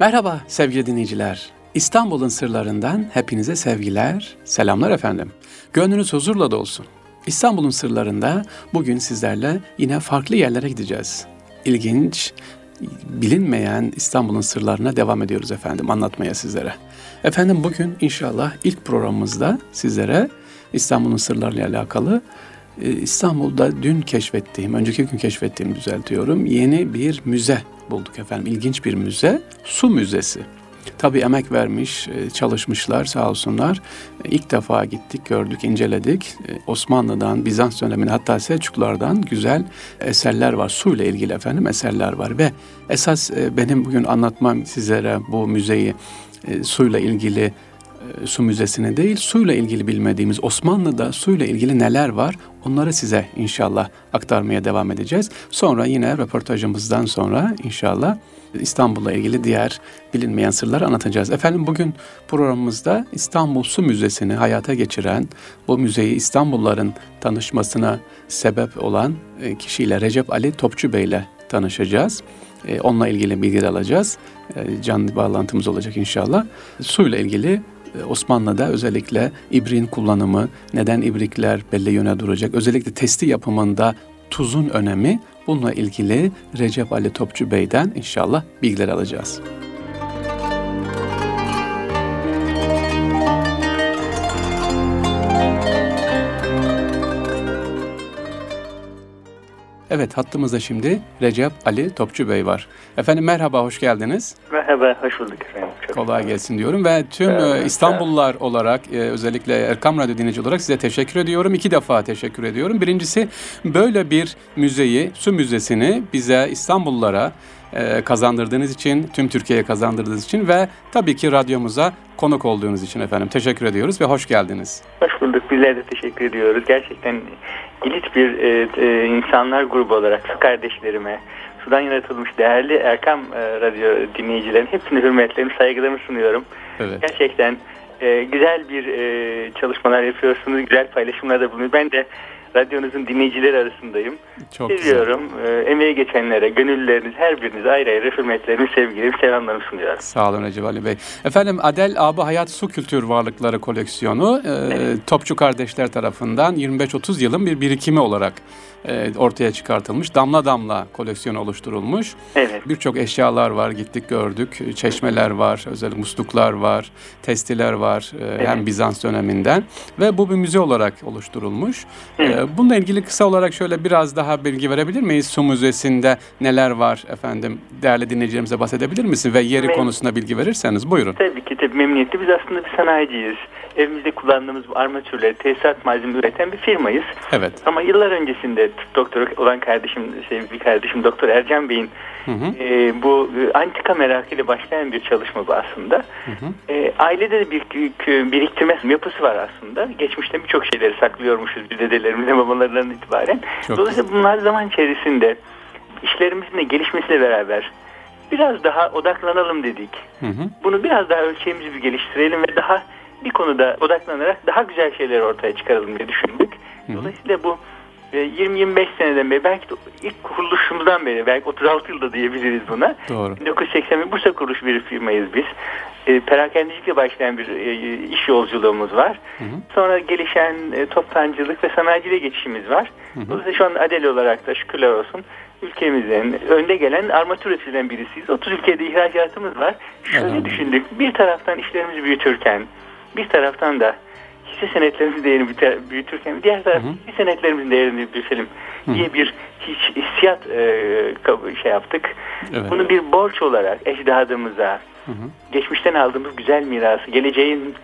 Merhaba sevgili dinleyiciler. İstanbul'un sırlarından hepinize sevgiler, selamlar efendim. Gönlünüz huzurla dolsun. İstanbul'un sırlarında bugün sizlerle yine farklı yerlere gideceğiz. İlginç, bilinmeyen İstanbul'un sırlarına devam ediyoruz efendim anlatmaya sizlere. Efendim bugün inşallah ilk programımızda sizlere İstanbul'un sırlarıyla alakalı İstanbul'da dün keşfettiğim, önceki gün keşfettiğim düzeltiyorum. Yeni bir müze bulduk efendim. İlginç bir müze. Su Müzesi. Tabii emek vermiş, e, çalışmışlar sağ olsunlar. E, ilk defa gittik, gördük, inceledik. Osmanlı'dan, Bizans dönemine hatta Selçuklulardan güzel eserler var. Su ile ilgili efendim eserler var ve esas benim bugün anlatmam sizlere bu müzeyi suyla ilgili su müzesine değil, suyla ilgili bilmediğimiz Osmanlı'da suyla ilgili neler var onları size inşallah aktarmaya devam edeceğiz. Sonra yine röportajımızdan sonra inşallah İstanbul'la ilgili diğer bilinmeyen sırları anlatacağız. Efendim bugün programımızda İstanbul Su Müzesi'ni hayata geçiren, bu müzeyi İstanbulluların tanışmasına sebep olan e, kişiyle Recep Ali Topçu Bey ile tanışacağız. E, onunla ilgili bilgiler alacağız. E, canlı bağlantımız olacak inşallah. Suyla ilgili e, Osmanlı'da özellikle ibrin kullanımı, neden ibrikler belli yöne duracak, özellikle testi yapımında tuzun önemi bununla ilgili Recep Ali Topçu Bey'den inşallah bilgiler alacağız. Evet hattımızda şimdi Recep Ali Topçu Bey var. Efendim merhaba, hoş geldiniz. Merhaba, hoş bulduk efendim. Çok Kolay gelsin diyorum ve tüm evet, İstanbullular olarak e, özellikle Erkam Radyo dinleyici olarak size teşekkür ediyorum. İki defa teşekkür ediyorum. Birincisi böyle bir müzeyi, su müzesini bize İstanbullulara e, kazandırdığınız için, tüm Türkiye'ye kazandırdığınız için ve tabii ki radyomuza konuk olduğunuz için efendim. Teşekkür ediyoruz ve hoş geldiniz. Hoş bulduk. Bizler de teşekkür ediyoruz. Gerçekten elit bir e, e, insanlar grubu olarak su kardeşlerime, sudan yaratılmış değerli Erkam e, Radyo dinleyicilerin hepsine hürmetlerimi, saygılarımı sunuyorum. Evet. Gerçekten e, güzel bir e, çalışmalar yapıyorsunuz, güzel paylaşımlarda bulunuyorsunuz. Ben de radyonuzun dinleyicileri arasındayım. Çok Seviyorum. Güzel. E, emeği geçenlere, gönüllüleriniz her biriniz ayrı ayrı hürmetlerimi, sevgilerimi, selamlarımı sunuyorum. Sağ olun Recep Ali Bey. Efendim Adel Abi Hayat Su Kültür Varlıkları koleksiyonu e, evet. Topçu kardeşler tarafından 25-30 yılın bir birikimi olarak ortaya çıkartılmış. Damla damla koleksiyonu oluşturulmuş. Evet. Birçok eşyalar var gittik gördük. Çeşmeler var, özel musluklar var, testiler var e, evet. hem Bizans döneminden ve bu bir müze olarak oluşturulmuş. Evet. E, bununla ilgili kısa olarak şöyle biraz daha bilgi verebilir miyiz? Su Müzesi'nde neler var efendim? Değerli dinleyicilerimize bahsedebilir misin ve yeri Mem- konusunda bilgi verirseniz buyurun. Tabii ki tabii memnuniyetle. Biz aslında bir sanayiciyiz. Evimizde kullandığımız bu armatürleri, tesisat malzeme üreten bir firmayız. Evet. Ama yıllar öncesinde tıp doktoru olan kardeşim, sevgili kardeşim Doktor Ercan Bey'in hı hı. E, bu e, antika merakıyla başlayan bir çalışma bu aslında. Hı hı. E, ailede de bir, bir biriktirme yapısı var aslında. Geçmişte birçok şeyleri saklıyormuşuz bir dedelerimizle babalarından itibaren. Çok Dolayısıyla bunlar zaman içerisinde işlerimizin de gelişmesiyle beraber biraz daha odaklanalım dedik. Hı hı. Bunu biraz daha ölçeğimizi bir geliştirelim ve daha bir konuda odaklanarak daha güzel şeyler ortaya çıkaralım diye düşündük. Dolayısıyla bu 20-25 seneden beri belki de ilk kuruluşumuzdan beri belki 36 yılda diyebiliriz buna. Doğru. 1981 Bursa kuruluş bir firmayız biz. E, perakendicilikle başlayan bir e, iş yolculuğumuz var. Hı hı. Sonra gelişen e, toptancılık ve sanayiciliğe geçişimiz var. Hı hı. Dolayısıyla şu an Adel olarak da şükürler olsun ülkemizin önde gelen armatür üreticilerinden birisiyiz. 30 ülkede ihracatımız var. Şöyle evet. düşündük. Bir taraftan işlerimizi büyütürken bir taraftan da hisse senetlerimizin değerini büyütürken diğer taraftan hisse senetlerimizin değerini büyütelim diye bir hiç hissiyat e, şey yaptık. Evet. Bunu bir borç olarak ecdadımıza hı hı. geçmişten aldığımız güzel mirası, geleceğin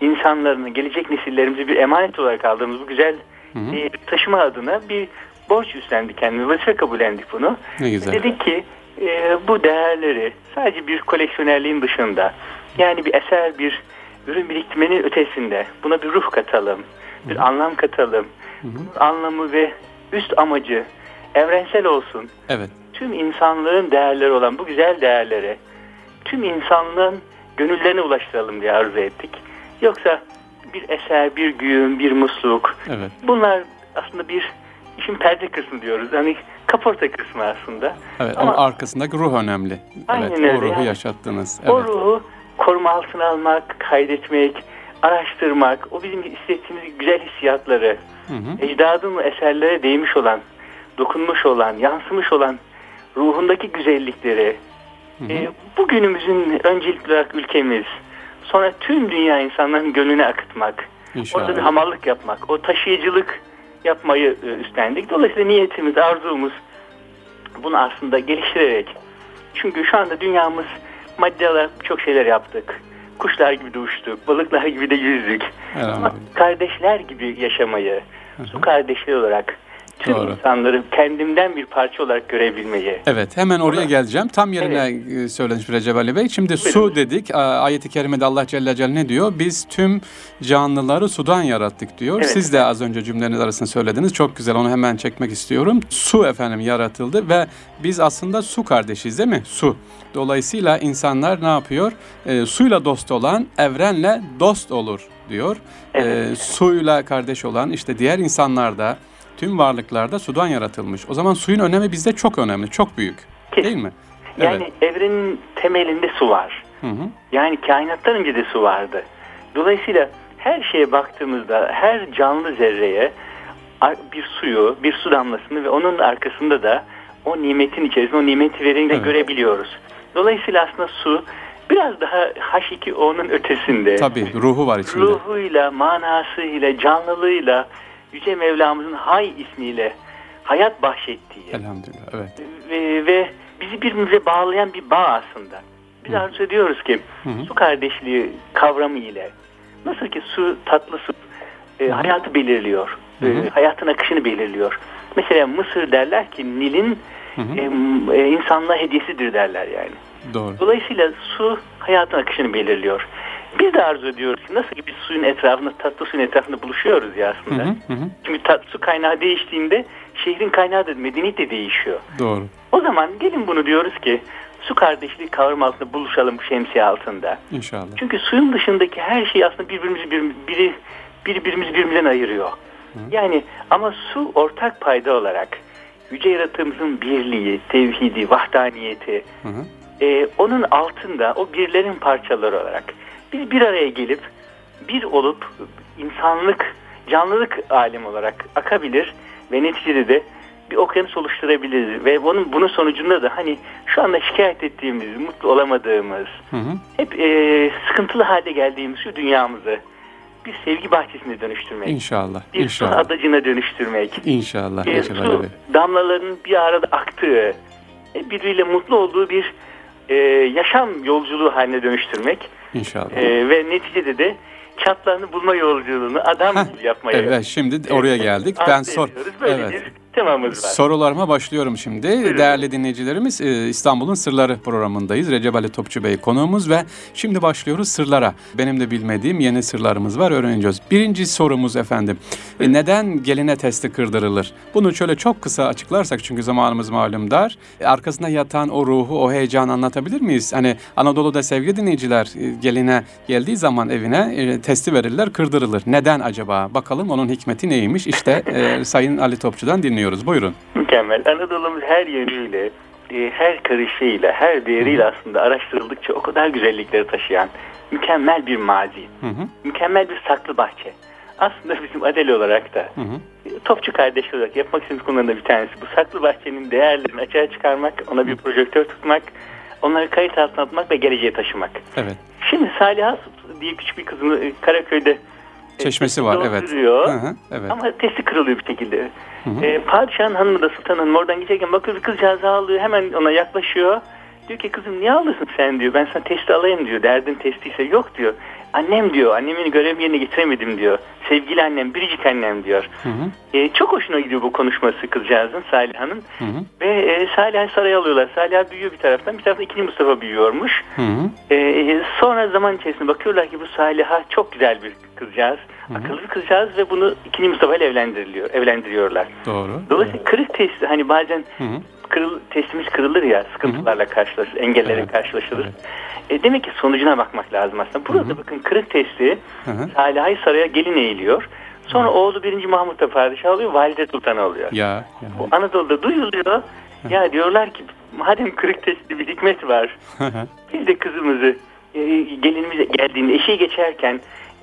insanlarını, gelecek nesillerimizi bir emanet olarak aldığımız bu güzel hı hı. E, taşıma adına bir borç üstlendik kendimize. Vazife kabullendik bunu. Ne güzel. Dedik ki e, bu değerleri sadece bir koleksiyonerliğin dışında yani bir eser, bir ürün biriktirmenin ötesinde buna bir ruh katalım, bir Hı. anlam katalım. Hı. Anlamı ve üst amacı evrensel olsun. Evet. Tüm insanlığın değerleri olan bu güzel değerlere tüm insanlığın gönüllerine ulaştıralım diye arzu ettik. Yoksa bir eser, bir güğüm, bir musluk. Evet. Bunlar aslında bir işin perde kısmı diyoruz. Hani kaporta kısmı aslında. Evet ama, ama arkasındaki ruh önemli. Aynen evet, öyle. O ruhu yani, yaşattınız. Evet. O ruhu koruma altına almak, kaydetmek, araştırmak, o bizim hissettiğimiz güzel hissiyatları, hı hı. ecdadın eserlere değmiş olan, dokunmuş olan, yansımış olan ruhundaki güzellikleri, hı hı. E, bugünümüzün öncelikli olarak ülkemiz, sonra tüm dünya insanların gönlüne akıtmak, İnşallah. orada bir hamallık yapmak, o taşıyıcılık yapmayı e, üstlendik. Dolayısıyla niyetimiz, arzumuz bunu aslında geliştirerek, çünkü şu anda dünyamız maddi olarak çok şeyler yaptık. Kuşlar gibi de uçtuk, balıklar gibi de yüzdük. Ama kardeşler gibi yaşamayı, su kardeşleri olarak tüm Doğru. insanları kendimden bir parça olarak görebilmeyi. Evet hemen oraya geleceğim. Tam yerine evet. söylemiş Recep Ali Bey. Şimdi Buyurun. su dedik. Ayet-i Kerime'de Allah Celle Celle ne diyor? Biz tüm canlıları sudan yarattık diyor. Evet. Siz de az önce cümleniz arasında söylediniz. Çok güzel onu hemen çekmek istiyorum. Su efendim yaratıldı ve biz aslında su kardeşiz değil mi? Su. Dolayısıyla insanlar ne yapıyor? E, suyla dost olan evrenle dost olur diyor. Evet. E, suyla kardeş olan işte diğer insanlar da Tüm varlıklarda sudan yaratılmış. O zaman suyun önemi bizde çok önemli, çok büyük. Kesin. Değil mi? Yani evet. evrenin temelinde su var. Hı hı. Yani kainattan önce de su vardı. Dolayısıyla her şeye baktığımızda her canlı zerreye bir suyu, bir su damlasını ve onun arkasında da o nimetin içerisinde o nimeti vereni de evet. görebiliyoruz. Dolayısıyla aslında su biraz daha H2O'nun ötesinde. Tabii ruhu var içinde. Ruhuyla, manasıyla, canlılığıyla, Yüce Mevlamızın Hay ismiyle hayat bahşettiği. Elhamdülillah, evet. Ve, ve bizi birbirimize bağlayan bir bağ aslında. Biz Hı. arzu ediyoruz ki Hı. su kardeşliği kavramı ile nasıl ki su tatlı su e, hayatı belirliyor. E, hayatın akışını belirliyor. Mesela Mısır derler ki Nil'in e, e, insanlığa hediyesidir derler yani. Doğru. Dolayısıyla su hayatın akışını belirliyor. Biz de arzu ediyoruz ki nasıl ki biz suyun etrafında, tatlı suyun etrafında buluşuyoruz ya aslında. Hı hı hı. Çünkü tatlı su kaynağı değiştiğinde şehrin kaynağı da medeniyet de değişiyor. Doğru. O zaman gelin bunu diyoruz ki su kardeşliği kavram altında buluşalım bu şemsiye altında. İnşallah. Çünkü suyun dışındaki her şey aslında birbirimizi bir, biri, birbirimizi birbirinden ayırıyor. Hı. Yani ama su ortak payda olarak yüce yaratığımızın birliği, tevhidi, vahdaniyeti, hı hı. E, onun altında o birlerin parçaları olarak biz bir araya gelip bir olup insanlık, canlılık alem olarak akabilir ve neticede de bir okyanus oluşturabiliriz ve bunun bunun sonucunda da hani şu anda şikayet ettiğimiz, mutlu olamadığımız, hı hı. hep e, sıkıntılı hale geldiğimiz şu dünyamızı bir sevgi bahçesine dönüştürmek. İnşallah. Bir inşallah. su adacına dönüştürmek. İnşallah. Bir su damlalarının bir arada aktığı, birbiriyle mutlu olduğu bir e, yaşam yolculuğu haline dönüştürmek. İnşallah. E, ve neticede de çatlarını bulma yolculuğunu adam gibi yapmaya. Evet şimdi oraya geldik. ben sor. Böyle evet. bir temamız var. Sorularıma başlıyorum şimdi. Buyurun. Değerli dinleyicilerimiz e, İstanbul'un Sırları programındayız. Recep Ali Topçu Bey konuğumuz ve şimdi başlıyoruz sırlara. Benim de bilmediğim yeni sırlarımız var öğreneceğiz. Birinci sorumuz efendim. E, neden geline testi kırdırılır? Bunu şöyle çok kısa açıklarsak çünkü zamanımız malum dar. E, arkasında yatan o ruhu, o heyecanı anlatabilir miyiz? Hani Anadolu'da sevgili dinleyiciler geline geldiği zaman evine testi verirler, kırdırılır. Neden acaba? Bakalım onun hikmeti neymiş? İşte e, Sayın Ali Topçu'dan dinliyoruz. Buyurun. Mükemmel. Anadolu'muz her yönüyle, e, her karışıyla, her değeriyle aslında araştırıldıkça o kadar güzellikleri taşıyan mükemmel bir mazi. Hı hı. Mükemmel bir saklı bahçe. Aslında bizim Adel olarak da hı hı. E, topçu kardeş olarak yapmak istediğimiz konulardan bir tanesi bu saklı bahçenin değerlerini açığa çıkarmak, ona bir projektör tutmak, onları kayıt altına atmak ve geleceğe taşımak. Evet. Şimdi Saliha diye küçük bir kızını e, Karaköy'de çeşmesi var evet. Hı hı, evet. Ama testi kırılıyor bir şekilde. Hı. E, padişahın hanımı da sultan hanım oradan geçerken bakıyor bir kızcağız ağlıyor hemen ona yaklaşıyor. Diyor ki kızım niye ağlıyorsun sen diyor. Ben sana testi alayım diyor. Derdin testiyse yok diyor. Annem diyor. Annemin görev yerine getiremedim diyor. Sevgili annem, biricik annem diyor. Hı hı. E, çok hoşuna gidiyor bu konuşması kızcağızın, Saliha'nın. Ve e, Saliha'yı saraya alıyorlar. Saliha büyüyor bir taraftan. Bir taraftan ikinci Mustafa büyüyormuş. Hı hı. E, sonra zaman içerisinde bakıyorlar ki bu Saliha çok güzel bir kızcağız. Hı hı. Akıllı kızcağız ve bunu ikinci Mustafa ile evlendiriliyor, evlendiriyorlar. Doğru. Dolayısıyla kırık testi hani bazen hı hı. Kırıl, testimiz kırılır ya sıkıntılarla karşılaşır, engellerle evet. karşılaşırız. Evet. E, demek ki sonucuna bakmak lazım aslında. Burada hı hı. bakın kırık testi Saliha'yı saraya gelin eğiliyor. Sonra oğlu 1. Mahmut da padişah oluyor, valide sultan oluyor. Ya, ya. Bu Anadolu'da duyuluyor. Ya diyorlar ki madem kırık testi bir hikmet var. Biz de kızımızı e, gelinimize geldiğinde eşiği geçerken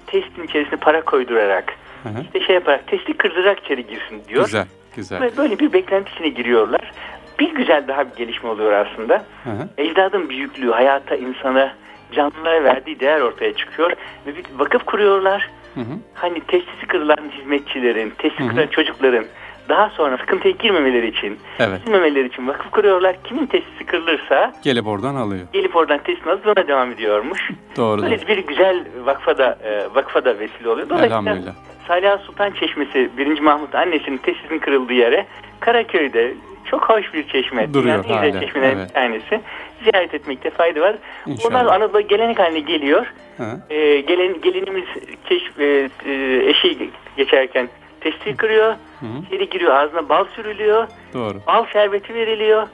testin içerisine para koydurarak Hı hı. işte şey yaparak testi kırdırarak içeri girsin diyor. güzel, güzel. Ve böyle bir beklenti içine giriyorlar. Bir güzel daha bir gelişme oluyor aslında. Hı hı. Ecdadın büyüklüğü, hayata, insana, canlılara verdiği değer ortaya çıkıyor. Ve bir vakıf kuruyorlar. Hı hı. Hani testisi kırılan hizmetçilerin, testi Hı hı. kırılan çocukların daha sonra sıkıntıya girmemeleri için, Evet. girmemeleri için vakıf kuruyorlar. Kimin testisi kırılırsa Gelip oradan alıyor. gelip oradan testini alıp ona devam ediyormuş. Doğru. Böyle bir güzel vakfa da, e, vakfa da vesile oluyor. Elhamdülillah. Salih Sultan Çeşmesi 1. Mahmut annesinin testisinin kırıldığı yere Karaköy'de çok hoş bir çeşme. Duruyor güzel hala, çeşmelerin evet. bir tanesi. Ziyaret etmekte fayda var. İnşallah. Onlar Anadolu gelenek haline geliyor. Hı. Ee, gelen, gelinimiz keşf, e, e, eşi geçerken testi kırıyor. Hı hı. İçeri giriyor ağzına bal sürülüyor. Doğru. Bal şerbeti veriliyor.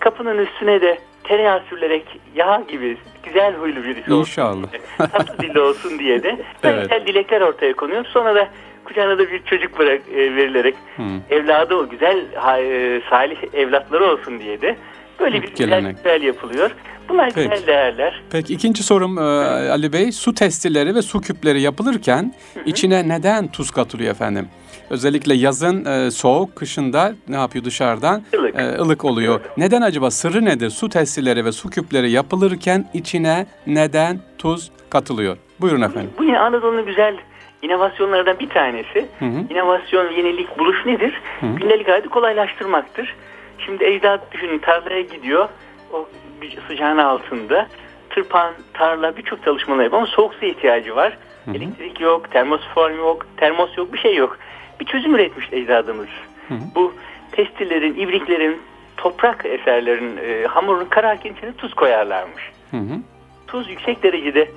Kapının üstüne de tereyağı sürülerek yağ gibi güzel huylu birisi olsun. İnşallah. Tatlı dilli olsun diye de Evet. güzel dilekler ortaya konuyor. Sonra da kucağına da bir çocuk bırak, e, verilerek Hı. evladı o güzel e, salih evlatları olsun diye de böyle bir güzel ritüel yapılıyor. Bunlar Peki. güzel değerler. Peki ikinci sorum e, Ali Bey. Su testileri ve su küpleri yapılırken içine neden tuz katılıyor efendim? Özellikle yazın e, soğuk, kışında ne yapıyor dışarıdan? Ilık. E, ılık oluyor. Neden acaba? Sırrı nedir? Su testileri ve su küpleri yapılırken içine neden tuz katılıyor? Buyurun efendim. Bu yine Anadolu'nun güzel inovasyonlardan bir tanesi. Hı hı. İnovasyon, yenilik, buluş nedir? Hı. Gündelik hayatı kolaylaştırmaktır. Şimdi ecdat düşünün tarlaya gidiyor. O bir sıcağın altında. Tırpan, tarla birçok çalışmalar yapıyor ama soğuk suya ihtiyacı var. Hı hı. Elektrik yok, termosform yok, termos yok, bir şey yok. Bir çözüm üretmiş ecdadımız. Hı hı. Bu testilerin, ibriklerin, toprak eserlerin e, hamurun kararken içine tuz koyarlarmış Hı hı. tuz yüksek derecede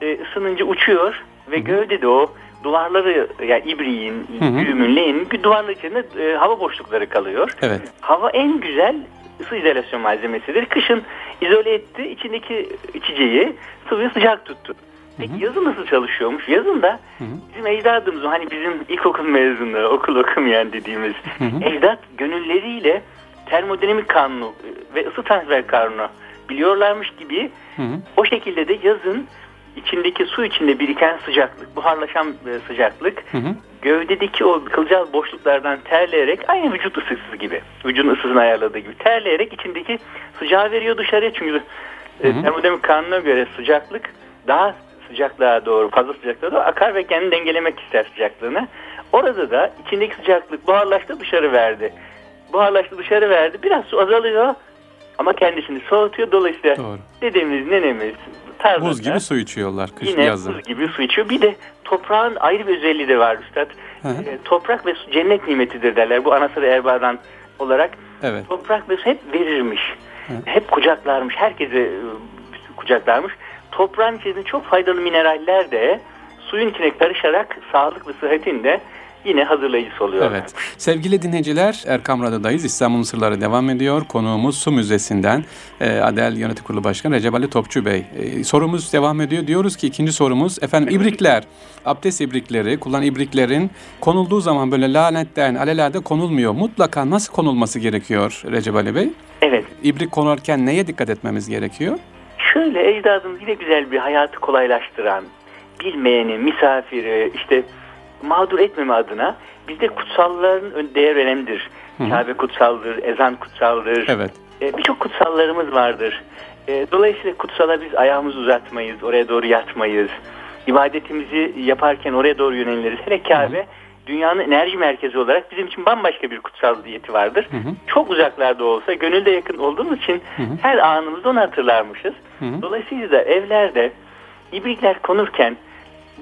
e, ısınınca uçuyor ve gövdede o duvarları yani ibriğin, Hı hı. düğümün, leğenin duvarlar içinde e, hava boşlukları kalıyor. Evet. Hava en güzel ısı izolasyon malzemesidir. Kışın izole etti, içindeki içeceği sıvıyı sıcak tuttu. Peki yazın nasıl çalışıyormuş? Yazın da Hı hı. bizim ecdadımız hani bizim ilkokul mezunu, okul okumayan dediğimiz Hı hı. ecdat gönülleriyle termodinamik kanunu e, ve ısı transfer kanunu biliyorlarmış gibi Hı hı. o şekilde de yazın içindeki su içinde biriken sıcaklık, buharlaşan e, sıcaklık Hı hı. gövdedeki o kılcal boşluklardan terleyerek aynı vücut ısısı gibi, vücudun ısısını ayarladığı gibi terleyerek içindeki sıcağı veriyor dışarıya. Çünkü e, Hı hı. termodinamik kanuna göre sıcaklık daha sıcaklığa doğru, fazla sıcaklığa doğru akar ve kendini dengelemek ister sıcaklığını. Orada da içindeki sıcaklık buharlaştı dışarı verdi. Buharlaştı dışarı verdi. Biraz su azalıyor ama kendisini soğutuyor. Dolayısıyla Doğru. dedemiz, nenemiz tarzında Buz gibi su içiyorlar kış yine yazın. buz gibi su içiyor. Bir de toprağın ayrı bir özelliği de var üstad. Hı hı. E, toprak ve su cennet nimetidir derler. Bu anasır erbadan olarak Evet. toprak ve su hep verirmiş. Hı. Hep kucaklarmış. Herkese e, kucaklarmış. Toprağın içerisinde çok faydalı mineraller de suyun içine karışarak sağlık ve sıhhatin de yine hazırlayıcısı oluyor. Evet. Sevgili dinleyiciler Erkam Radyo'dayız. İstanbul'un Sırları devam ediyor. Konuğumuz Su Müzesi'nden e, Adel Yönetim Kurulu Başkanı Recep Ali Topçu Bey. E, sorumuz devam ediyor. Diyoruz ki ikinci sorumuz efendim ibrikler, abdest ibrikleri, kullan ibriklerin konulduğu zaman böyle lanetten alelade konulmuyor. Mutlaka nasıl konulması gerekiyor Recep Ali Bey? Evet. İbrik konarken neye dikkat etmemiz gerekiyor? Şöyle ecdadımız yine güzel bir hayatı kolaylaştıran, bilmeyeni, misafiri, işte mağdur etmeme adına bizde kutsalların ön- değer önemlidir. Hı hı. Kabe kutsaldır, ezan kutsaldır. Evet. E, Birçok kutsallarımız vardır. E, Dolayısıyla kutsala biz ayağımızı uzatmayız, oraya doğru yatmayız. İbadetimizi yaparken oraya doğru yöneliriz. Hele Kabe dünyanın enerji merkezi olarak bizim için bambaşka bir kutsal diyeti vardır. Hı hı. Çok uzaklarda olsa gönülde yakın olduğumuz için Hı hı. her anımızda onu hatırlarmışız. Hı hı. Dolayısıyla da evlerde ibrikler konurken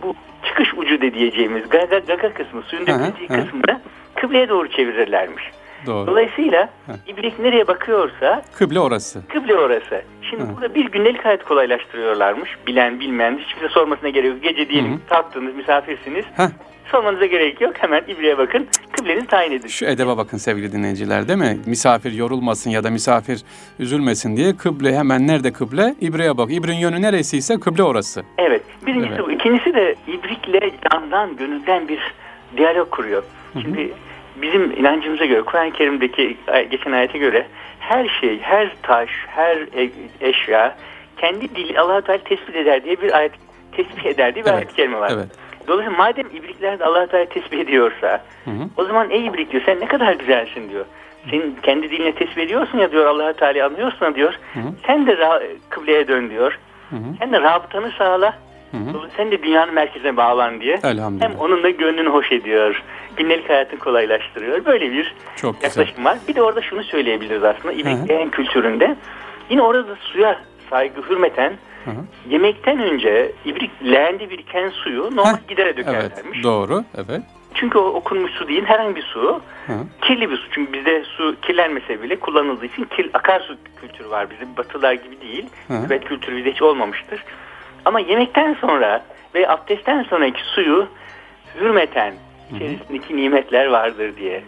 bu çıkış ucu de diyeceğimiz gaga, gaga kısmı, suyun hı. kısmını kıbleye doğru çevirirlermiş. Doğru. Dolayısıyla Hı. ibrik nereye bakıyorsa Kıble orası. kıble orası. Şimdi Hı. burada bir gündelik hayat kolaylaştırıyorlarmış. Bilen bilmeyen hiç kimse sormasına gerek yok. Gece diyelim Hı hı. kalktınız misafirsiniz. Heh. Sormanıza gerek yok. Hemen ibriğe bakın. Kıblenizi tayin edin. Şu edebe bakın sevgili dinleyiciler değil mi? Misafir yorulmasın ya da misafir üzülmesin diye kıble hemen nerede kıble? İbreye bak. İbrin yönü neresiyse kıble orası. Evet. Birincisi Evet. bu. İkincisi de ibrikle candan, gönülden bir diyalog kuruyor. Şimdi bizim inancımıza göre Kur'an-ı Kerim'deki geçen ayete göre her şey, her taş, her e, eşya kendi dili Allah Teala tespit eder diye bir ayet tespit eder diye bir evet, ayet kelime var. Evet. Dolayısıyla madem ibrikler de Allah Teala tespit ediyorsa hı hı. o zaman ey ibrik diyor sen ne kadar güzelsin diyor. Senin kendi diline tespit ediyorsun ya diyor Allah Teala anlıyorsun diyor. Hı hı. Sen de kıbleye dön diyor. Hı hı. Sen de rabıtanı sağla. Hı hı. Sen de dünyanın merkezine bağlan diye. Hem onunla gönlünü hoş ediyor. Günlük hayatını kolaylaştırıyor. Böyle bir Çok yaklaşım güzel. var. Bir de orada şunu söyleyebiliriz aslında. İbrikleyen kültüründe. Yine orada da suya saygı hürmeten Hı hı. Yemekten önce ibrik leğende biriken suyu normal Heh, gidere dökerlermiş. Evet, doğru, evet. Çünkü o okunmuş su değil, herhangi bir su. Hı. Kirli bir su. Çünkü bizde su kirlenmese bile kullanıldığı için kir, akarsu kültürü var bizim. Batılar gibi değil. Evet kültürü bizde hiç olmamıştır. Ama yemekten sonra ve abdestten sonraki suyu hürmeten içerisindeki nimetler vardır diye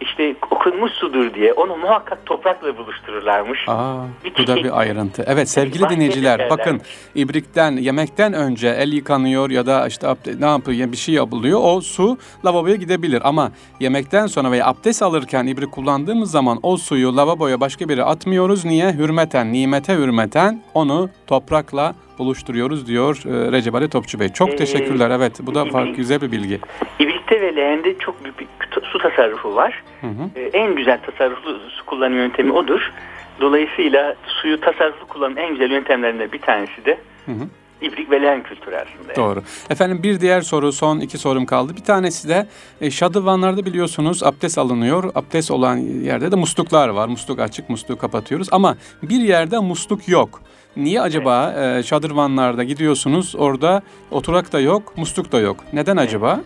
işte okunmuş sudur diye onu muhakkak toprakla buluştururlarmış. Aa, bu da bir ayrıntı. Evet sevgili dinleyiciler bakın ibrikten yemekten önce el yıkanıyor ya da işte ne yapıyor bir şey yapılıyor o su lavaboya gidebilir ama yemekten sonra veya abdest alırken ibrik kullandığımız zaman o suyu lavaboya başka biri atmıyoruz. Niye? Hürmeten, nimete hürmeten onu toprakla buluşturuyoruz diyor e, Recep Ali Topçu Bey. Çok ee, teşekkürler. Evet bu da farklı güzel bir bilgi. İbrikte ve leğende çok büyük bir su tasarrufu var. Hı hı. Ee, en güzel tasarruflu su kullanım yöntemi odur. Dolayısıyla suyu tasarruflu kullanım en güzel yöntemlerinden bir tanesi de hı hı. İbrik ve leğen kültürü aslında. Doğru. Efendim bir diğer soru, son iki sorum kaldı. Bir tanesi de e, şadıvanlarda biliyorsunuz abdest alınıyor. Abdest olan yerde de musluklar var. Musluk açık, musluğu kapatıyoruz. Ama bir yerde musluk yok. Niye acaba evet. e, şadırvanlarda gidiyorsunuz orada oturak da yok, musluk da yok? Neden evet. acaba?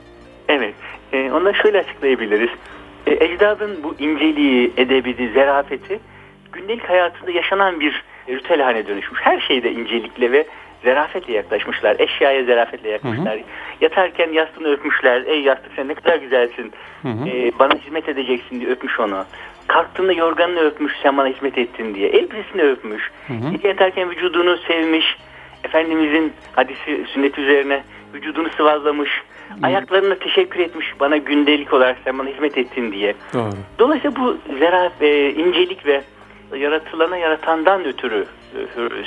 Onu şöyle açıklayabiliriz. E, ecdadın bu inceliği, edebidi, zerafeti gündelik hayatında yaşanan bir ritüel haline dönüşmüş. Her şeyde incelikle ve zerafetle yaklaşmışlar. Eşyaya zerafetle yaklaşmışlar. Hı hı. Yatarken yastığını öpmüşler. Ey yastık sen ne kadar güzelsin. Hı hı. Ee, bana hizmet edeceksin diye öpmüş onu. Kalktığında yorganını öpmüş sen bana hizmet ettin diye. Elbisesini öpmüş. Hı hı. Yatarken vücudunu sevmiş. Efendimizin hadisi sünnet üzerine vücudunu sıvazlamış. Ayaklarına teşekkür etmiş bana gündelik olarak sen bana hizmet ettin diye. Doğru. Dolayısıyla bu zeraf, e, incelik ve yaratılana yaratandan ötürü e,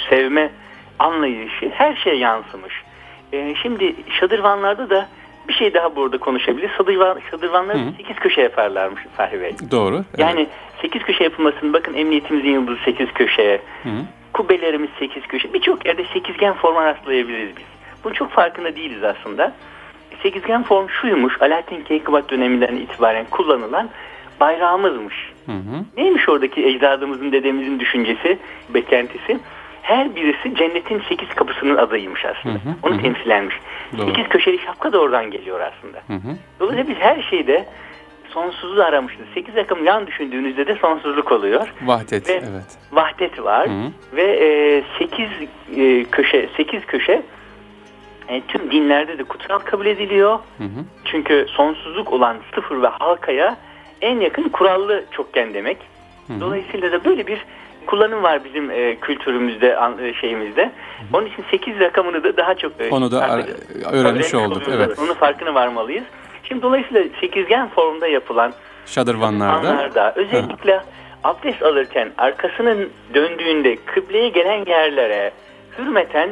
sevme anlayışı her şeye yansımış. E, şimdi şadırvanlarda da bir şey daha burada konuşabiliriz. Şadırvan, şadırvanları Hı. 8 köşe yaparlarmış Fahri Bey. Doğru. Evet. Yani 8 köşe yapılmasını bakın emniyetimizin yıldızı 8 köşe. Hı. Kubbelerimiz 8 köşe. Birçok yerde sekizgen forma rastlayabiliriz biz. Bunun çok farkında değiliz aslında. Sekizgen form şuymuş. Alaaddin Keykubat döneminden itibaren kullanılan bayrağımızmış. Hı hı. Neymiş oradaki ecdadımızın, dedemizin düşüncesi, beklentisi? her birisi cennetin sekiz kapısının adayıymış aslında. Hı hı, Onu hı. temsilenmiş. Doğru. Sekiz köşeli şapka da oradan geliyor aslında. Hı hı. Dolayısıyla biz her şeyde sonsuzluğu aramışız. Sekiz rakam yan düşündüğünüzde de sonsuzluk oluyor. Vahdet, ve evet. Vahdet var. Hı hı. Ve e, sekiz e, köşe, sekiz köşe e, tüm dinlerde de kutsal kabul ediliyor. Hı hı. Çünkü sonsuzluk olan sıfır ve halkaya en yakın kurallı çokgen demek. Hı hı. Dolayısıyla da böyle bir kullanım var bizim e, kültürümüzde, an, e, şeyimizde. Onun için 8 rakamını da daha çok e, onu da öğrenmiş olduk. Evet. Onun farkına varmalıyız. Şimdi dolayısıyla sekizgen formda yapılan şadırvanlarda özellikle abdest alırken arkasının döndüğünde kıbleye gelen yerlere hürmeten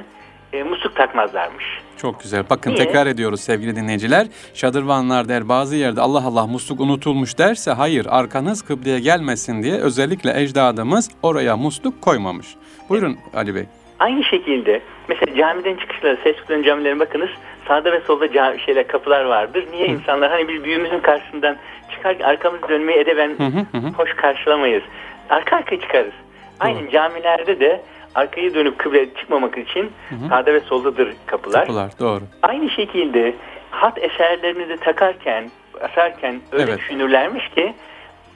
e, musluk takmazlarmış. Çok güzel. Bakın Niye? tekrar ediyoruz sevgili dinleyiciler. Şadırvanlar der bazı yerde Allah Allah musluk unutulmuş derse hayır arkanız kıbleye gelmesin diye özellikle ecdadımız oraya musluk koymamış. Buyurun. Ali Bey. Aynı şekilde mesela camiden çıkışları, Selçuklu'nun camilerine bakınız sağda ve solda cami, şeyler, kapılar vardır. Niye hı. insanlar hani biz büyüğümüzün karşısından çıkar arkamızı dönmeyi edeben hı hı hı. hoş karşılamayız. Arka arkaya çıkarız. Aynı Doğru. camilerde de arkayı dönüp kıbleye çıkmamak için hı hı. sağda ve soldadır kapılar. Kapılar doğru. Aynı şekilde hat eserlerini de takarken, asarken öyle evet. düşünürlermiş ki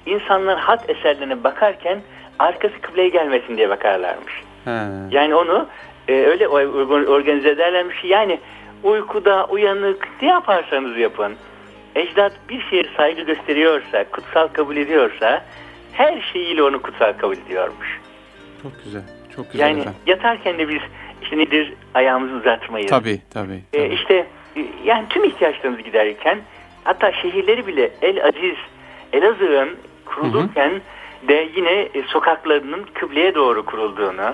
insanlar hat eserlerine bakarken arkası kıbleye gelmesin diye bakarlarmış. He. Yani onu e, öyle organize ederlermiş. Yani uykuda, uyanık ne yaparsanız yapın. Ecdat bir şeye saygı gösteriyorsa, kutsal kabul ediyorsa her şeyiyle onu kutsal kabul ediyormuş. Çok güzel. Çok güzel yani efendim. yatarken de biz işte nedir ayağımızı uzatmayız. Tabii tabii. tabii. Ee, işte yani tüm ihtiyaçlarımızı giderirken Hatta şehirleri bile El Aziz, Elazığ'ın kurulurken hı hı. De yine e, sokaklarının kıbleye doğru kurulduğunu.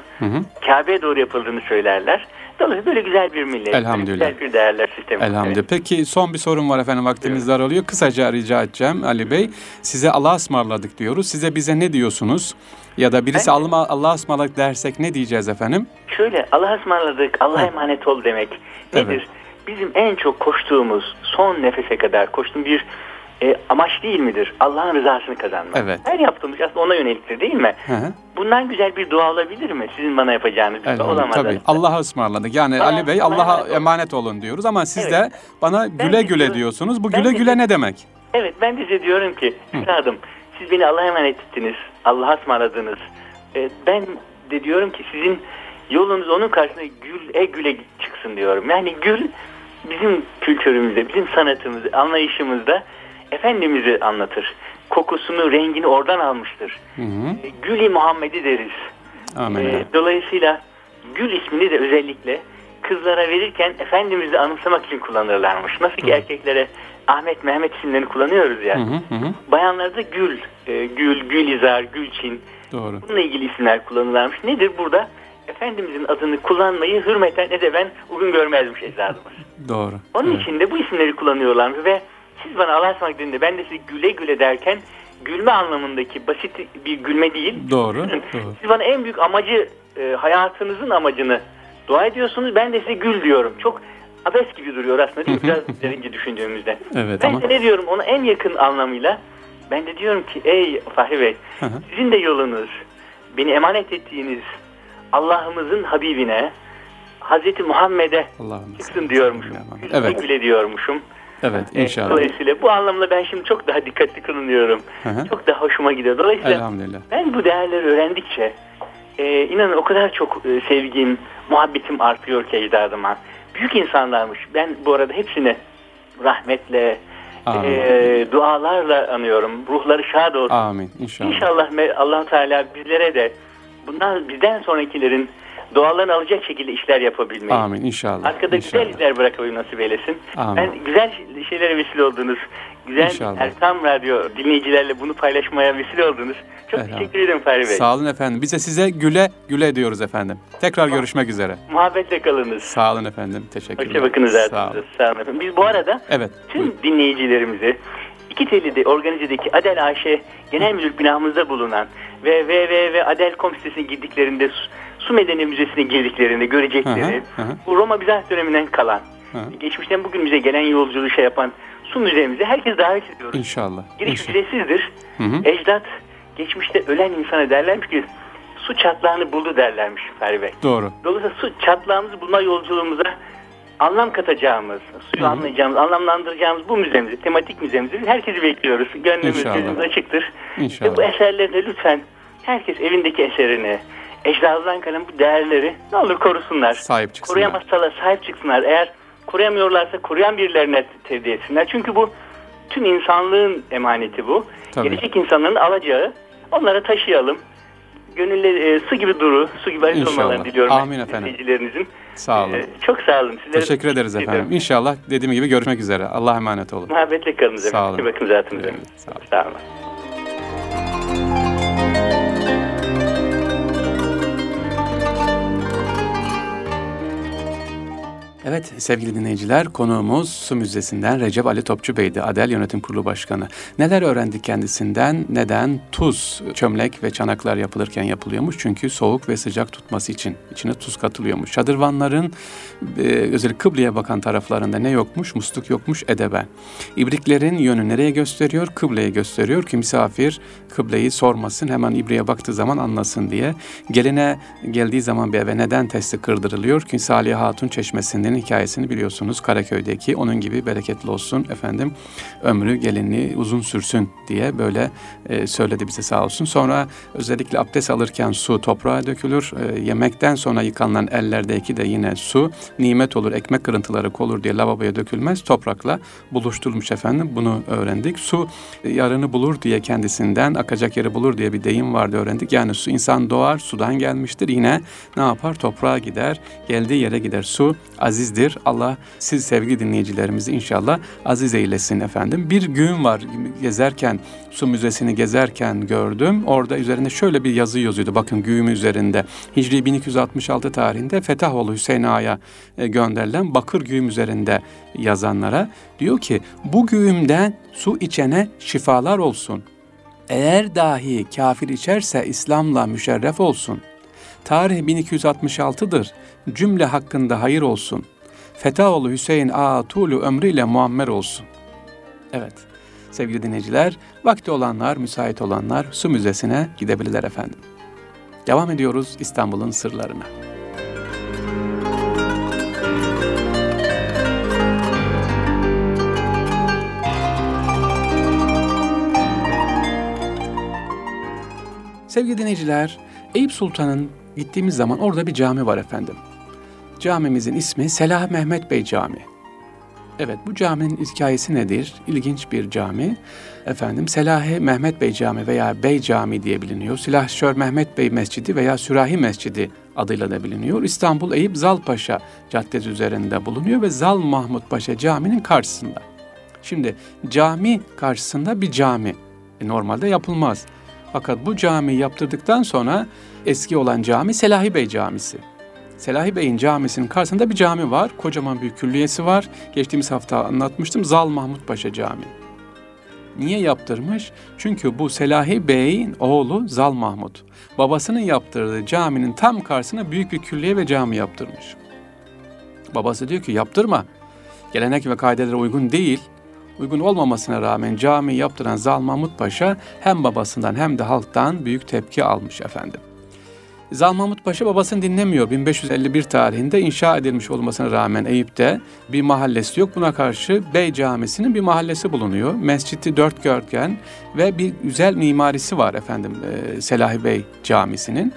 Kabe'ye doğru yapıldığını söylerler. Dolayısıyla böyle güzel bir millet. Elhamdülillah. Güzel bir değerler sistemi. Elhamdülillah. Evet. Peki son bir sorum var efendim vaktimiz evet. daralıyor. Kısaca rica edeceğim Ali Bey. Size Allah'a ısmarladık diyoruz. Size bize ne diyorsunuz? Ya da birisi ben, Allah'a Allah ısmarladık dersek ne diyeceğiz efendim? Şöyle Allah'a ısmarladık, Allah'a emanet ol demek nedir? Evet. Bizim en çok koştuğumuz son nefese kadar koştuğum bir e, amaç değil midir? Allah'ın rızasını kazanmak. Evet. Her yaptığımız aslında ona yöneliktir değil mi? Hı hı. Bundan güzel bir dua olabilir mi? Sizin bana yapacağınız bir dua olamaz. Tabii. Allah'a ısmarladık. Yani Aa, Ali Bey Allah'a emanet, emanet olun diyoruz ama siz evet. de bana güle ben güle diyorum, diyorsunuz. Bu güle güle ne demek? Evet ben size diyorum ki üstadım siz beni Allah'a emanet ettiniz. Allah'a ısmarladınız. E, ben de diyorum ki sizin yolunuz onun karşısında gül e güle çıksın diyorum. Yani gül bizim kültürümüzde, bizim sanatımızda, anlayışımızda Efendimiz'i anlatır. Kokusunu, rengini oradan almıştır. Hı hı. E, Gül-i Muhammed'i deriz. Amin. E, dolayısıyla Gül ismini de özellikle kızlara verirken Efendimiz'i anımsamak için kullanırlarmış. Nasıl ki hı. erkeklere Ahmet, Mehmet isimlerini kullanıyoruz ya. Hı hı hı. Bayanlarda Gül, e, Gül, Gülizar, Gülçin. Doğru. Bununla ilgili isimler kullanırlarmış. Nedir burada? Efendimizin adını kullanmayı hürmeten edeben uygun görmezmiş ecdadımız. Doğru. Onun evet. için de bu isimleri kullanıyorlarmış ve siz bana Allah'a ısmarladık dediğinde ben de size güle güle derken gülme anlamındaki basit bir gülme değil. Doğru. doğru. Siz bana en büyük amacı e, hayatınızın amacını dua ediyorsunuz. Ben de size gül diyorum. Çok abes gibi duruyor aslında değil mi? Biraz derince düşündüğümüzde. Evet, ben ama... de ne diyorum ona en yakın anlamıyla ben de diyorum ki ey Fahri Bey sizin de yolunuz beni emanet ettiğiniz Allah'ımızın Habibine Hazreti Muhammed'e çıksın diyormuşum. Evet. Güle diyormuşum. Evet inşallah. Dolayısıyla bu anlamda ben şimdi çok daha dikkatli kılınıyorum. Hı hı. Çok daha hoşuma gidiyor. Dolayısıyla Elhamdülillah. ben bu değerleri öğrendikçe e, inanın o kadar çok e, sevgim, muhabbetim artıyor ki ecdadıma. Büyük insanlarmış. Ben bu arada hepsini rahmetle, e, dualarla anıyorum. Ruhları şad olsun. Amin. İnşallah. İnşallah allah Teala bizlere de bundan bizden sonrakilerin dualarını alacak şekilde işler yapabilmeyi. Amin inşallah. Arkada inşallah. güzel izler bırakabilmeyi nasip eylesin. Amin. Ben güzel şeylere vesile oldunuz. Güzel inşallah. Erkam Radyo dinleyicilerle bunu paylaşmaya vesile oldunuz. Çok Elhamdülillah. teşekkür ederim Fahri Bey. Sağ olun efendim. Biz de size güle güle diyoruz efendim. Tekrar tamam. görüşmek üzere. Muhabbetle kalınız. Sağ olun efendim. Teşekkürler. Hoşça bakınız Sağ olun. Sağ olun efendim. Biz bu arada evet, tüm buyurun. dinleyicilerimizi İki telide organizedeki Adel Ayşe Genel Müdür binamızda bulunan ve ve ve Adel.com sitesine girdiklerinde Su Medeni Müzesi'ne girdiklerinde görecekleri hı hı, hı. bu Roma Bizans döneminden kalan hı. geçmişten bugünümüze gelen yolculuğu şey yapan su müzemize herkes davet ediyoruz. İnşallah. Giriş ücretsizdir. Ecdat geçmişte ölen insana derlermiş ki su çatlağını buldu derlermiş Ferri Bey. Doğru. Dolayısıyla su çatlağımızı bulma yolculuğumuza anlam katacağımız, suyu Hı-hı. anlayacağımız, anlamlandıracağımız bu müzemizi, tematik müzemizi herkesi bekliyoruz. Gönlümüz, gözümüz açıktır. İnşallah. Ve bu eserlerde lütfen herkes evindeki eserini, ecdadından kalan bu değerleri ne olur korusunlar. Sahip çıksınlar. Koruyamazsalar sahip çıksınlar. Eğer koruyamıyorlarsa koruyan birilerine tevdi etsinler. Çünkü bu tüm insanlığın emaneti bu. Tabii. Gelecek insanların alacağı. Onlara taşıyalım. Gönülle e, su gibi duru, su gibi aziz olmalarını diliyorum. Amin efendim. Sağ olun. Ee, çok sağ olun. Sizlere Teşekkür ederiz efendim. Ediyorum. İnşallah dediğim gibi görüşmek üzere. Allah'a emanet olun. Muhabbetle kalın. Sağ olun. Bakın zaten. Evet, sağ olun. Sağ olun. Evet sevgili dinleyiciler konuğumuz Su Müzesi'nden Recep Ali Topçu Bey'di. Adel Yönetim Kurulu Başkanı. Neler öğrendik kendisinden? Neden tuz, çömlek ve çanaklar yapılırken yapılıyormuş? Çünkü soğuk ve sıcak tutması için içine tuz katılıyormuş. Çadırvanların e, özellikle kıbleye bakan taraflarında ne yokmuş? Musluk yokmuş edebe. İbriklerin yönü nereye gösteriyor? Kıbleye gösteriyor ki misafir kıbleyi sormasın hemen ibriğe baktığı zaman anlasın diye. Geline geldiği zaman bir eve neden testi kırdırılıyor? Ki Salih Hatun çeşmesinin Gelinin hikayesini biliyorsunuz Karaköy'deki. Onun gibi bereketli olsun efendim. Ömrü gelinliği uzun sürsün diye böyle e, söyledi bize sağ olsun. Sonra özellikle abdest alırken su toprağa dökülür. E, yemekten sonra yıkanılan ellerdeki de yine su nimet olur, ekmek kırıntıları olur diye lavaboya dökülmez. Toprakla buluşturulmuş efendim. Bunu öğrendik. Su yarını bulur diye kendisinden akacak yeri bulur diye bir deyim vardı öğrendik. Yani su insan doğar, sudan gelmiştir. Yine ne yapar? Toprağa gider, geldiği yere gider. Su aziz azizdir. Allah siz sevgili dinleyicilerimizi inşallah aziz eylesin efendim. Bir güğüm var gezerken, su müzesini gezerken gördüm. Orada üzerinde şöyle bir yazı yazıyordu. Bakın güğüm üzerinde. Hicri 1266 tarihinde Fetahoğlu Hüseyin Ağa'ya e, gönderilen bakır güğüm üzerinde yazanlara diyor ki bu güğümden su içene şifalar olsun. Eğer dahi kafir içerse İslam'la müşerref olsun. Tarih 1266'dır. Cümle hakkında hayır olsun. Fetaoğlu Hüseyin Ağa Tuğlu ömrüyle muammer olsun. Evet sevgili dinleyiciler, vakti olanlar, müsait olanlar su müzesine gidebilirler efendim. Devam ediyoruz İstanbul'un sırlarına. Sevgili dinleyiciler, Eyüp Sultan'ın gittiğimiz zaman orada bir cami var efendim. Camimizin ismi Selah Mehmet Bey Camii. Evet bu caminin hikayesi nedir? İlginç bir cami. Efendim Selahi Mehmet Bey Camii veya Bey Camii diye biliniyor. Silahşör Mehmet Bey Mescidi veya Sürahi Mescidi adıyla da biliniyor. İstanbul Eyüp Zalpaşa Caddesi üzerinde bulunuyor ve Zal Mahmut Paşa Camii'nin karşısında. Şimdi cami karşısında bir cami. E, normalde yapılmaz. Fakat bu cami yaptırdıktan sonra eski olan cami Selahi Bey Camisi. Selahi Bey'in camisinin karşısında bir cami var. Kocaman bir külliyesi var. Geçtiğimiz hafta anlatmıştım. Zal Mahmut Paşa Camii. Niye yaptırmış? Çünkü bu Selahi Bey'in oğlu Zal Mahmut. Babasının yaptırdığı caminin tam karşısına büyük bir külliye ve cami yaptırmış. Babası diyor ki yaptırma. Gelenek ve kaidelere uygun değil. Uygun olmamasına rağmen cami yaptıran Zal Mahmut Paşa hem babasından hem de halktan büyük tepki almış efendim. Zal Mahmut Paşa babasını dinlemiyor. 1551 tarihinde inşa edilmiş olmasına rağmen Eyüp'te bir mahallesi yok. Buna karşı Bey Camisi'nin bir mahallesi bulunuyor. Mescidi dört görgen ve bir güzel mimarisi var efendim e, Selahi Bey Camisi'nin.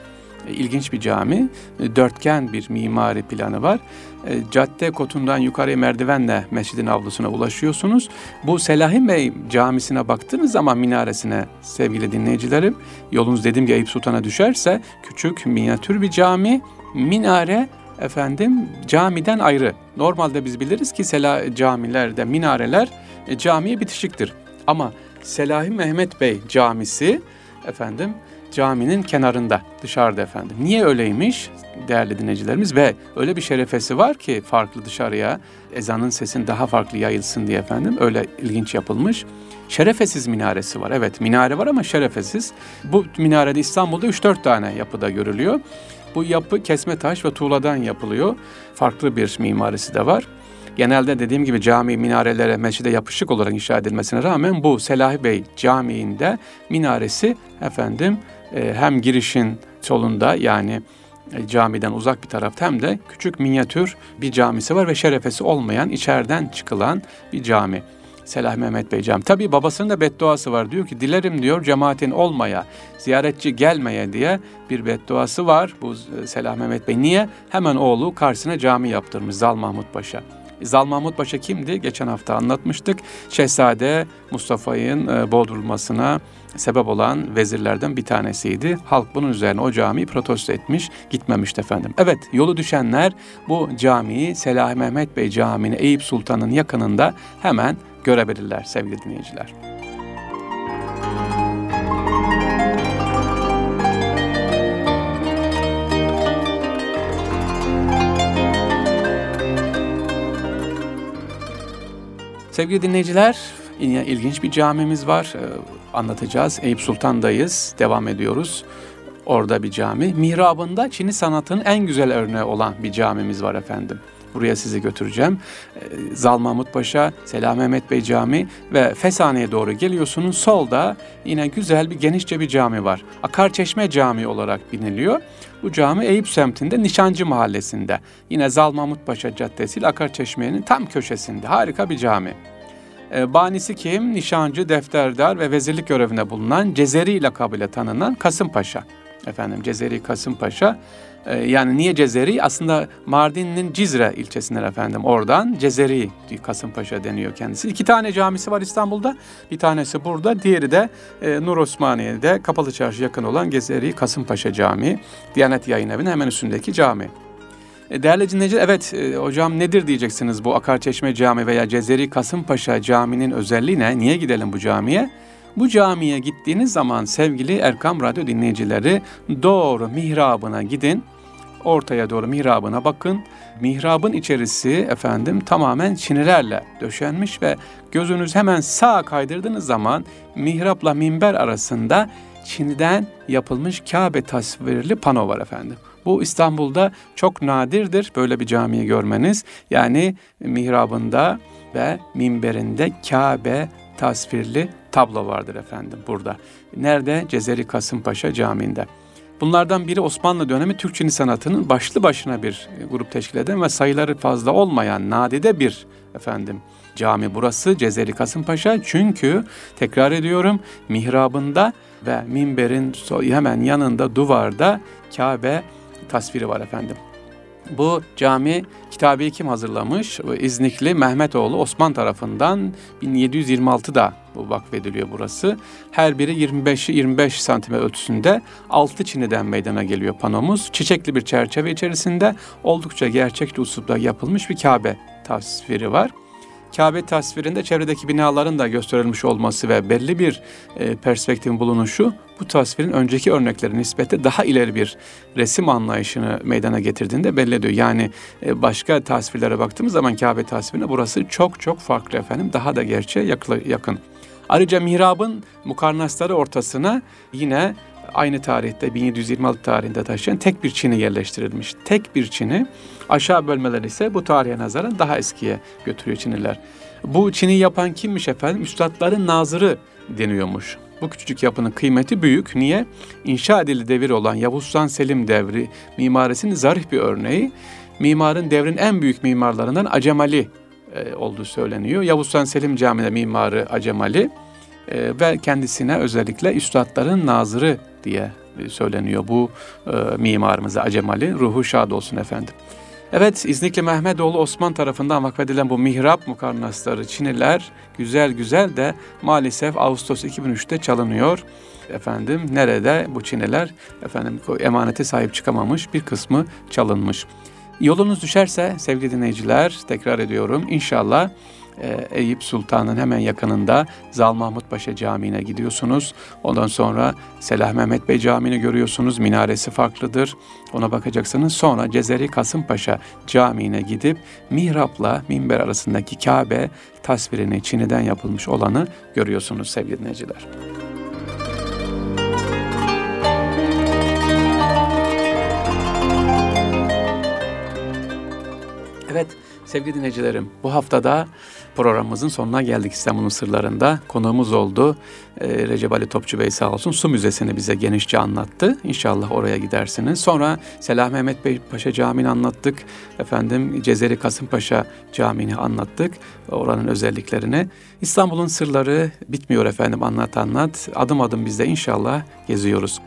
E, ilginç bir cami. E, dörtgen bir mimari planı var. E, cadde kotundan yukarıya merdivenle mescidin avlusuna ulaşıyorsunuz. Bu Selahi Bey camisine baktığınız zaman minaresine sevgili dinleyicilerim yolunuz dediğim gibi Eyüp Sultan'a düşerse küçük minyatür bir cami minare efendim camiden ayrı. Normalde biz biliriz ki sela camilerde minareler e, camiye bitişiktir. Ama Selahi Mehmet Bey camisi efendim caminin kenarında, dışarıda efendim. Niye öyleymiş değerli dinleyicilerimiz? Ve öyle bir şerefesi var ki farklı dışarıya ezanın sesin daha farklı yayılsın diye efendim. Öyle ilginç yapılmış. Şerefesiz minaresi var. Evet minare var ama şerefesiz. Bu minarede İstanbul'da 3-4 tane yapıda görülüyor. Bu yapı kesme taş ve tuğladan yapılıyor. Farklı bir mimarisi de var. Genelde dediğim gibi cami minarelere, mescide yapışık olarak inşa edilmesine rağmen bu Selahi Bey Camii'nde minaresi efendim hem girişin solunda yani e, camiden uzak bir tarafta hem de küçük minyatür bir camisi var ve şerefesi olmayan içeriden çıkılan bir cami. Selah Mehmet Bey Cami. Tabi babasının da bedduası var. Diyor ki dilerim diyor cemaatin olmaya, ziyaretçi gelmeye diye bir bedduası var bu e, Selah Mehmet Bey. Niye? Hemen oğlu karşısına cami yaptırmış Zal Mahmut Paşa. Zal Mahmut Paşa kimdi? Geçen hafta anlatmıştık. Şehzade Mustafa'nın e, boğdurulmasına sebep olan vezirlerden bir tanesiydi. Halk bunun üzerine o camiyi protesto etmiş, gitmemişti efendim. Evet, yolu düşenler bu camiyi Selahi Mehmet Bey Camii'ni Eyüp Sultan'ın yakınında hemen görebilirler sevgili dinleyiciler. Sevgili dinleyiciler, ilginç bir camimiz var. Ee, anlatacağız. Eyüp Sultan'dayız. Devam ediyoruz. Orada bir cami. Mihrabında Çin'i sanatının en güzel örneği olan bir camimiz var efendim. Buraya sizi götüreceğim. Ee, Zal Mahmut Paşa, Selam Mehmet Bey Cami ve Fesane'ye doğru geliyorsunuz. Solda yine güzel bir genişçe bir cami var. Akarçeşme Camii olarak biliniyor. Bu cami Eyüp semtinde Nişancı Mahallesi'nde. Yine Zal Mahmut Paşa Caddesi ile Akarçeşme'nin tam köşesinde. Harika bir cami. E, banisi kim? Nişancı, defterdar ve vezirlik görevinde bulunan Cezeri lakabıyla tanınan Kasımpaşa. Efendim Cezeri Kasımpaşa. E, yani niye Cezeri? Aslında Mardin'in Cizre ilçesinden efendim. Oradan Cezeri Kasımpaşa deniyor kendisi. İki tane camisi var İstanbul'da. Bir tanesi burada. Diğeri de e, Nur Osmaniye'de Kapalı Çarşı yakın olan Cezeri Kasımpaşa Camii. Diyanet Yayın Evi'nin hemen üstündeki cami. E, değerli dinleyiciler, evet e, hocam nedir diyeceksiniz bu Akarçeşme Cami veya Cezeri Kasımpaşa Camii'nin özelliği ne? Niye gidelim bu camiye? Bu camiye gittiğiniz zaman sevgili Erkam Radyo dinleyicileri doğru mihrabına gidin. Ortaya doğru mihrabına bakın. Mihrabın içerisi efendim tamamen çinilerle döşenmiş ve gözünüz hemen sağa kaydırdığınız zaman mihrapla minber arasında Çin'den yapılmış Kabe tasvirli pano var efendim. Bu İstanbul'da çok nadirdir böyle bir camiyi görmeniz. Yani mihrabında ve minberinde Kabe tasvirli tablo vardır efendim burada. Nerede? Cezeri Kasımpaşa Camii'nde. Bunlardan biri Osmanlı dönemi Türk Çini sanatının başlı başına bir grup teşkil eden ve sayıları fazla olmayan nadide bir efendim cami burası Cezeri Kasımpaşa. Çünkü tekrar ediyorum mihrabında ve minberin hemen yanında duvarda Kabe tasviri var efendim. Bu cami kitabı kim hazırlamış? İznikli Mehmetoğlu Osman tarafından 1726'da bu vakfediliyor burası. Her biri 25'i 25 santimetre ölçüsünde altı çiniden meydana geliyor panomuz. Çiçekli bir çerçeve içerisinde oldukça gerçekçi usulda yapılmış bir Kabe tasviri var. Kabe tasvirinde çevredeki binaların da gösterilmiş olması ve belli bir e, perspektifin bulunuşu bu tasvirin önceki örneklere nispette daha ileri bir resim anlayışını meydana getirdiğinde belli ediyor. Yani e, başka tasvirlere baktığımız zaman Kabe tasvirine burası çok çok farklı efendim. Daha da gerçeğe yakın. Ayrıca mihrabın mukarnasları ortasına yine aynı tarihte 1726 tarihinde taşıyan tek bir çini yerleştirilmiş. Tek bir çini aşağı bölmeler ise bu tarihe nazaran daha eskiye götürüyor çiniler. Bu çini yapan kimmiş efendim? Üstadların nazırı deniyormuş. Bu küçücük yapının kıymeti büyük. Niye? İnşa edildi devir olan Yavuz Sultan Selim devri mimarisinin zarif bir örneği. Mimarın devrin en büyük mimarlarından Acemali e, olduğu söyleniyor. Yavuz Sultan Selim Camii'de mimarı Acemali e, ve kendisine özellikle üstadların nazırı diye söyleniyor bu e, mimarımıza Acemali. Ruhu şad olsun efendim. Evet İznikli Mehmetoğlu Osman tarafından vakfedilen bu mihrap mukarnasları Çiniler güzel güzel de maalesef Ağustos 2003'te çalınıyor. Efendim nerede bu Çiniler efendim emanete sahip çıkamamış bir kısmı çalınmış. Yolunuz düşerse sevgili dinleyiciler tekrar ediyorum inşallah e, Eyüp Sultan'ın hemen yakınında Zal Mahmut Paşa Camii'ne gidiyorsunuz. Ondan sonra Selah Mehmet Bey Camii'ni görüyorsunuz. Minaresi farklıdır. Ona bakacaksınız. Sonra Cezeri Kasımpaşa Camii'ne gidip mihrapla minber arasındaki Kabe tasvirini Çin'den yapılmış olanı görüyorsunuz sevgili dinleyiciler. Evet sevgili dinleyicilerim bu haftada programımızın sonuna geldik İstanbul'un sırlarında. Konuğumuz oldu. Ee, Recep Ali Topçu Bey sağ olsun Su Müzesi'ni bize genişçe anlattı. İnşallah oraya gidersiniz. Sonra Selah Mehmet Bey Paşa Camii'ni anlattık. Efendim Cezeri Kasımpaşa Camii'ni anlattık. Oranın özelliklerini. İstanbul'un sırları bitmiyor efendim anlat anlat. Adım adım biz de inşallah geziyoruz.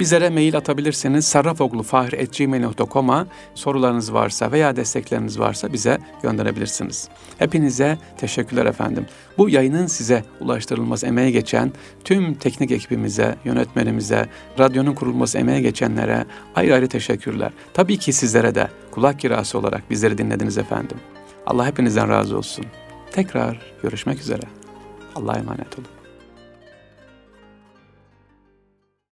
Bizlere mail atabilirsiniz. sarrafoglufahir.gmail.com'a sorularınız varsa veya destekleriniz varsa bize gönderebilirsiniz. Hepinize teşekkürler efendim. Bu yayının size ulaştırılması emeği geçen tüm teknik ekibimize, yönetmenimize, radyonun kurulması emeği geçenlere ayrı ayrı teşekkürler. Tabii ki sizlere de kulak kirası olarak bizleri dinlediniz efendim. Allah hepinizden razı olsun. Tekrar görüşmek üzere. Allah'a emanet olun.